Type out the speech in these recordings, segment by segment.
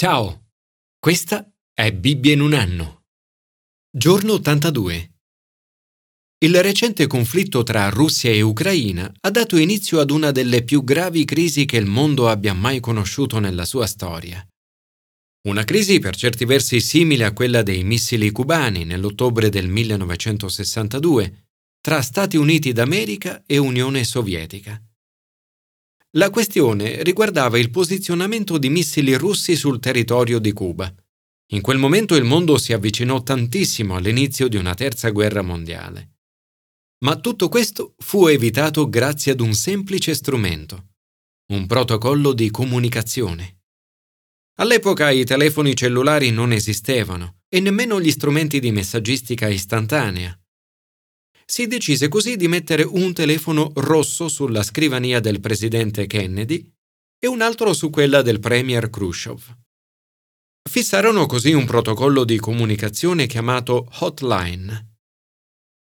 Ciao, questa è Bibbia in un anno. Giorno 82. Il recente conflitto tra Russia e Ucraina ha dato inizio ad una delle più gravi crisi che il mondo abbia mai conosciuto nella sua storia. Una crisi per certi versi simile a quella dei missili cubani nell'ottobre del 1962 tra Stati Uniti d'America e Unione Sovietica. La questione riguardava il posizionamento di missili russi sul territorio di Cuba. In quel momento il mondo si avvicinò tantissimo all'inizio di una terza guerra mondiale. Ma tutto questo fu evitato grazie ad un semplice strumento, un protocollo di comunicazione. All'epoca i telefoni cellulari non esistevano e nemmeno gli strumenti di messaggistica istantanea si decise così di mettere un telefono rosso sulla scrivania del presidente Kennedy e un altro su quella del premier Khrushchev. Fissarono così un protocollo di comunicazione chiamato hotline.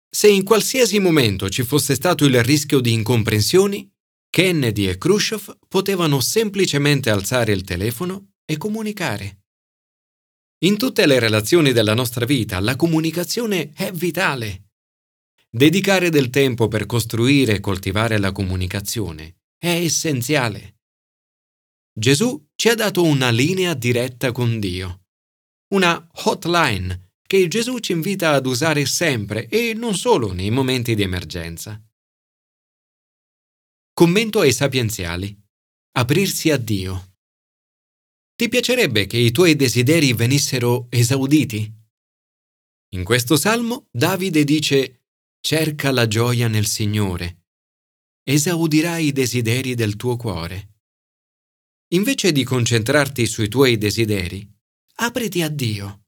Se in qualsiasi momento ci fosse stato il rischio di incomprensioni, Kennedy e Khrushchev potevano semplicemente alzare il telefono e comunicare. In tutte le relazioni della nostra vita la comunicazione è vitale Dedicare del tempo per costruire e coltivare la comunicazione è essenziale. Gesù ci ha dato una linea diretta con Dio, una hotline che Gesù ci invita ad usare sempre e non solo nei momenti di emergenza. Commento ai sapienziali. Aprirsi a Dio. Ti piacerebbe che i tuoi desideri venissero esauditi? In questo salmo Davide dice cerca la gioia nel Signore, esaudirai i desideri del tuo cuore. Invece di concentrarti sui tuoi desideri, apriti a Dio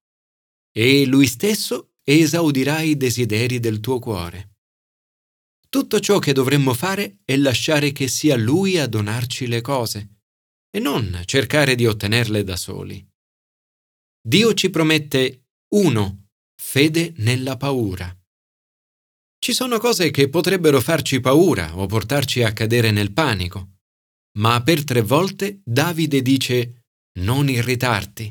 e Lui stesso esaudirà i desideri del tuo cuore. Tutto ciò che dovremmo fare è lasciare che sia Lui a donarci le cose e non cercare di ottenerle da soli. Dio ci promette 1. Fede nella paura. Ci sono cose che potrebbero farci paura o portarci a cadere nel panico, ma per tre volte Davide dice non irritarti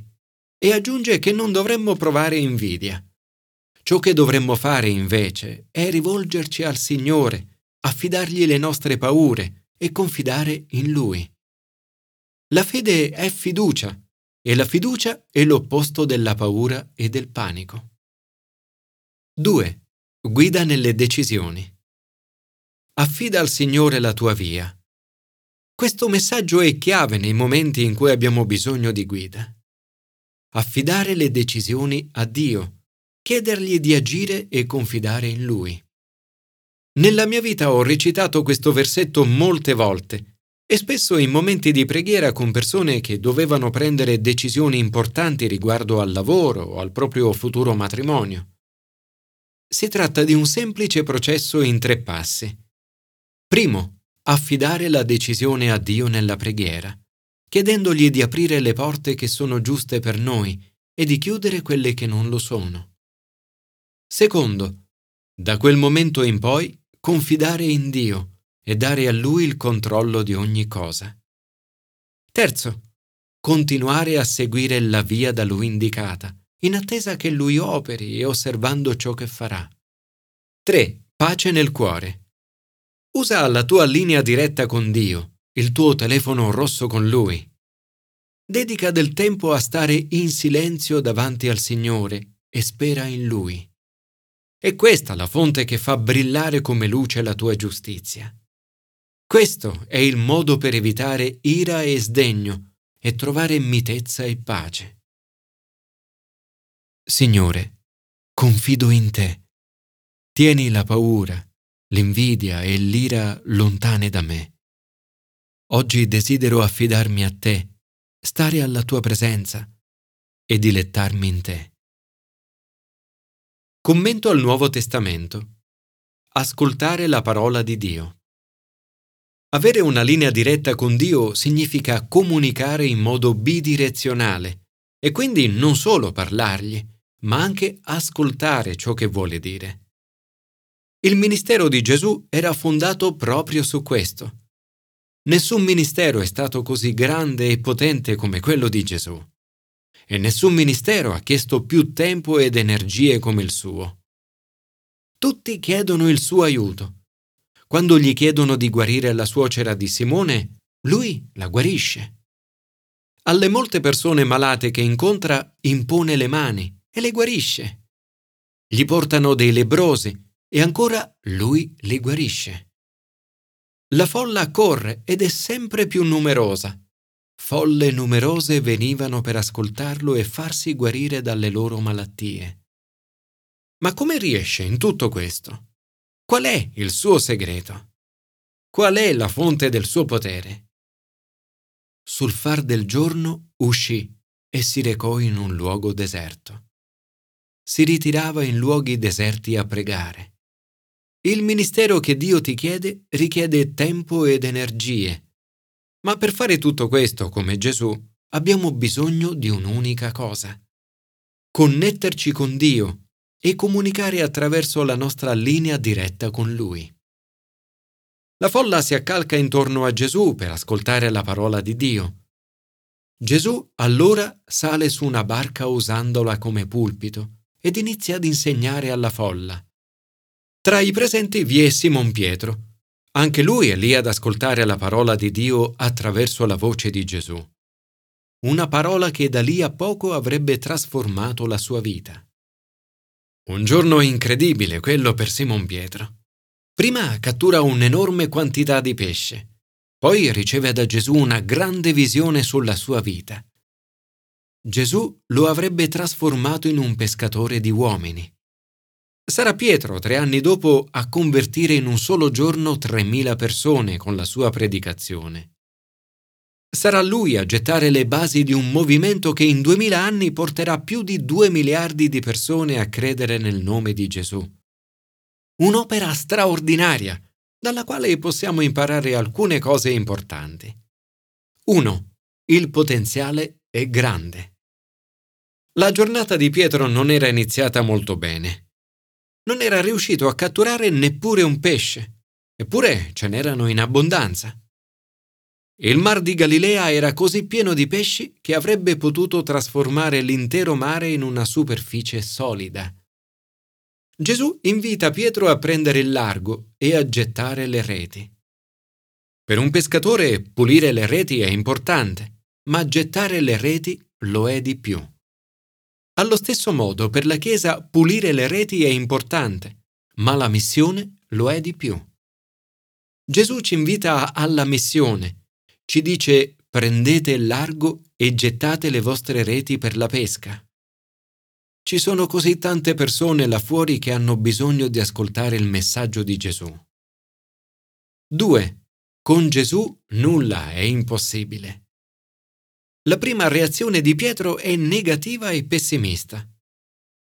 e aggiunge che non dovremmo provare invidia. Ciò che dovremmo fare invece è rivolgerci al Signore, affidargli le nostre paure e confidare in Lui. La fede è fiducia e la fiducia è l'opposto della paura e del panico. 2. Guida nelle decisioni. Affida al Signore la tua via. Questo messaggio è chiave nei momenti in cui abbiamo bisogno di guida. Affidare le decisioni a Dio, chiedergli di agire e confidare in Lui. Nella mia vita ho recitato questo versetto molte volte e spesso in momenti di preghiera con persone che dovevano prendere decisioni importanti riguardo al lavoro o al proprio futuro matrimonio. Si tratta di un semplice processo in tre passi. Primo, affidare la decisione a Dio nella preghiera, chiedendogli di aprire le porte che sono giuste per noi e di chiudere quelle che non lo sono. Secondo, da quel momento in poi confidare in Dio e dare a Lui il controllo di ogni cosa. Terzo, continuare a seguire la via da Lui indicata, in attesa che lui operi e osservando ciò che farà. 3. Pace nel cuore. Usa la tua linea diretta con Dio, il tuo telefono rosso con Lui. Dedica del tempo a stare in silenzio davanti al Signore e spera in Lui. È questa la fonte che fa brillare come luce la tua giustizia. Questo è il modo per evitare ira e sdegno e trovare mitezza e pace. Signore, confido in te. Tieni la paura, l'invidia e l'ira lontane da me. Oggi desidero affidarmi a te, stare alla tua presenza e dilettarmi in te. Commento al Nuovo Testamento. Ascoltare la parola di Dio. Avere una linea diretta con Dio significa comunicare in modo bidirezionale e quindi non solo parlargli, ma anche ascoltare ciò che vuole dire. Il ministero di Gesù era fondato proprio su questo. Nessun ministero è stato così grande e potente come quello di Gesù. e nessun ministero ha chiesto più tempo ed energie come il suo. Tutti chiedono il suo aiuto. Quando gli chiedono di guarire la suocera di Simone, lui la guarisce. Alle molte persone malate che incontra impone le mani e le guarisce. Gli portano dei lebrosi e ancora lui li guarisce. La folla corre ed è sempre più numerosa. Folle numerose venivano per ascoltarlo e farsi guarire dalle loro malattie. Ma come riesce in tutto questo? Qual è il suo segreto? Qual è la fonte del suo potere? Sul far del giorno uscì e si recò in un luogo deserto. Si ritirava in luoghi deserti a pregare. Il ministero che Dio ti chiede richiede tempo ed energie, ma per fare tutto questo come Gesù abbiamo bisogno di un'unica cosa. Connetterci con Dio e comunicare attraverso la nostra linea diretta con Lui. La folla si accalca intorno a Gesù per ascoltare la parola di Dio. Gesù allora sale su una barca usandola come pulpito ed inizia ad insegnare alla folla. Tra i presenti vi è Simon Pietro. Anche lui è lì ad ascoltare la parola di Dio attraverso la voce di Gesù. Una parola che da lì a poco avrebbe trasformato la sua vita. Un giorno incredibile quello per Simon Pietro. Prima cattura un'enorme quantità di pesce, poi riceve da Gesù una grande visione sulla sua vita. Gesù lo avrebbe trasformato in un pescatore di uomini. Sarà Pietro, tre anni dopo, a convertire in un solo giorno 3.000 persone con la sua predicazione. Sarà lui a gettare le basi di un movimento che in duemila anni porterà più di due miliardi di persone a credere nel nome di Gesù. Un'opera straordinaria, dalla quale possiamo imparare alcune cose importanti. 1. Il potenziale è grande. La giornata di Pietro non era iniziata molto bene. Non era riuscito a catturare neppure un pesce, eppure ce n'erano in abbondanza. Il mar di Galilea era così pieno di pesci che avrebbe potuto trasformare l'intero mare in una superficie solida. Gesù invita Pietro a prendere il largo e a gettare le reti. Per un pescatore pulire le reti è importante, ma gettare le reti lo è di più. Allo stesso modo, per la Chiesa pulire le reti è importante, ma la missione lo è di più. Gesù ci invita alla missione ci dice prendete il largo e gettate le vostre reti per la pesca. Ci sono così tante persone là fuori che hanno bisogno di ascoltare il messaggio di Gesù. 2. Con Gesù nulla è impossibile. La prima reazione di Pietro è negativa e pessimista.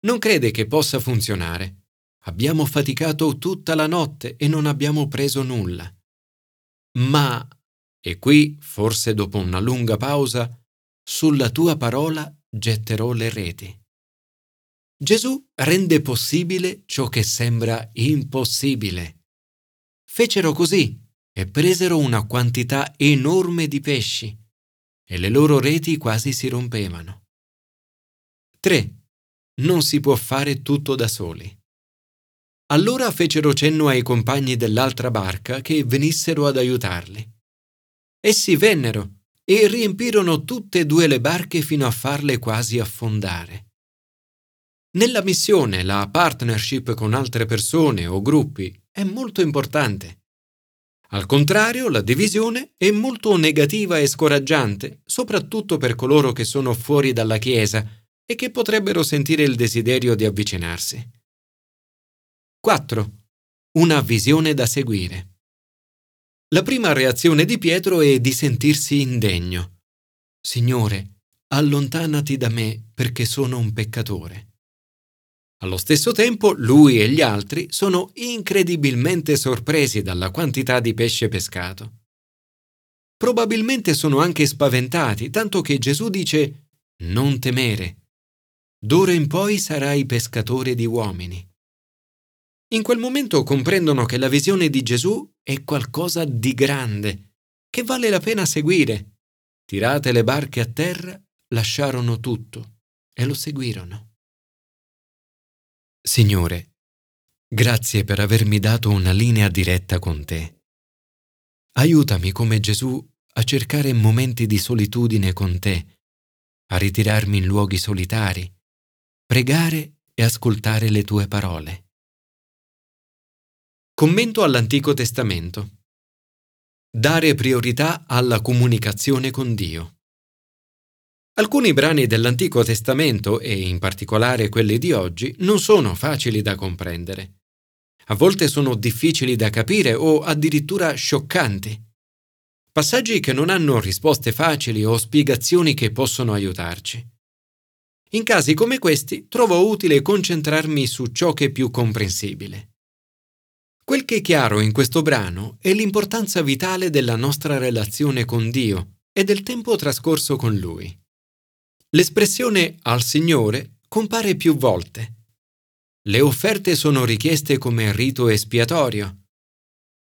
Non crede che possa funzionare. Abbiamo faticato tutta la notte e non abbiamo preso nulla. Ma e qui, forse dopo una lunga pausa, sulla tua parola getterò le reti. Gesù rende possibile ciò che sembra impossibile. Fecero così e presero una quantità enorme di pesci e le loro reti quasi si rompevano. 3. Non si può fare tutto da soli. Allora fecero cenno ai compagni dell'altra barca che venissero ad aiutarli. Essi vennero e riempirono tutte e due le barche fino a farle quasi affondare. Nella missione la partnership con altre persone o gruppi è molto importante. Al contrario, la divisione è molto negativa e scoraggiante, soprattutto per coloro che sono fuori dalla Chiesa e che potrebbero sentire il desiderio di avvicinarsi. 4. Una visione da seguire. La prima reazione di Pietro è di sentirsi indegno. Signore, allontanati da me perché sono un peccatore. Allo stesso tempo lui e gli altri sono incredibilmente sorpresi dalla quantità di pesce pescato. Probabilmente sono anche spaventati, tanto che Gesù dice Non temere. D'ora in poi sarai pescatore di uomini. In quel momento comprendono che la visione di Gesù è qualcosa di grande, che vale la pena seguire. Tirate le barche a terra, lasciarono tutto e lo seguirono. Signore, grazie per avermi dato una linea diretta con te. Aiutami come Gesù a cercare momenti di solitudine con te, a ritirarmi in luoghi solitari, pregare e ascoltare le tue parole. Commento all'Antico Testamento. Dare priorità alla comunicazione con Dio. Alcuni brani dell'Antico Testamento, e in particolare quelli di oggi, non sono facili da comprendere. A volte sono difficili da capire o addirittura scioccanti. Passaggi che non hanno risposte facili o spiegazioni che possono aiutarci. In casi come questi trovo utile concentrarmi su ciò che è più comprensibile. Quel che è chiaro in questo brano è l'importanza vitale della nostra relazione con Dio e del tempo trascorso con Lui. L'espressione al Signore compare più volte. Le offerte sono richieste come rito espiatorio.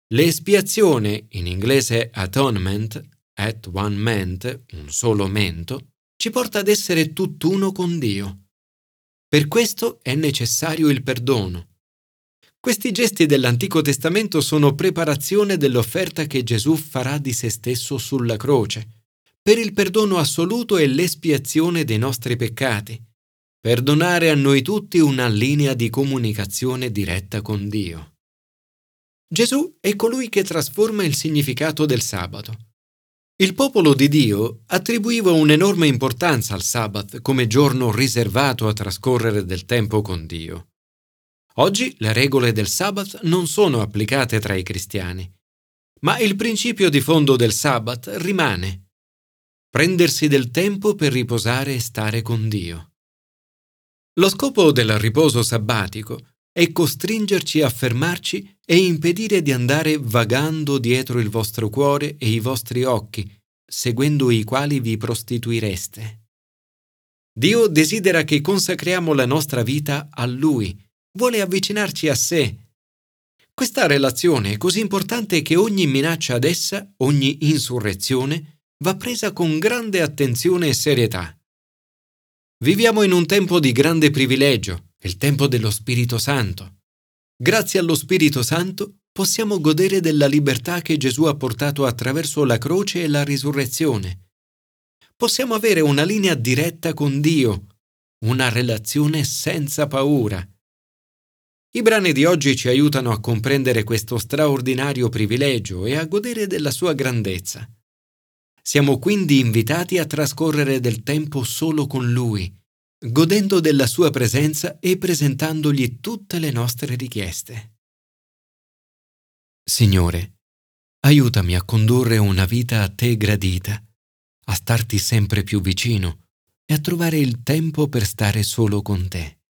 L'espiazione, in inglese atonement, at one ment, un solo mento, ci porta ad essere tutt'uno con Dio. Per questo è necessario il perdono. Questi gesti dell'Antico Testamento sono preparazione dell'offerta che Gesù farà di se stesso sulla croce per il perdono assoluto e l'espiazione dei nostri peccati, per donare a noi tutti una linea di comunicazione diretta con Dio. Gesù è colui che trasforma il significato del sabato. Il popolo di Dio attribuiva un'enorme importanza al Sabbath come giorno riservato a trascorrere del tempo con Dio. Oggi le regole del Sabbath non sono applicate tra i cristiani, ma il principio di fondo del Sabbath rimane prendersi del tempo per riposare e stare con Dio. Lo scopo del riposo sabbatico è costringerci a fermarci e impedire di andare vagando dietro il vostro cuore e i vostri occhi, seguendo i quali vi prostituireste. Dio desidera che consacriamo la nostra vita a Lui, vuole avvicinarci a sé. Questa relazione è così importante che ogni minaccia ad essa, ogni insurrezione, va presa con grande attenzione e serietà. Viviamo in un tempo di grande privilegio, il tempo dello Spirito Santo. Grazie allo Spirito Santo possiamo godere della libertà che Gesù ha portato attraverso la croce e la risurrezione. Possiamo avere una linea diretta con Dio, una relazione senza paura. I brani di oggi ci aiutano a comprendere questo straordinario privilegio e a godere della sua grandezza. Siamo quindi invitati a trascorrere del tempo solo con Lui, godendo della Sua presenza e presentandogli tutte le nostre richieste. Signore, aiutami a condurre una vita a te gradita, a starti sempre più vicino e a trovare il tempo per stare solo con te.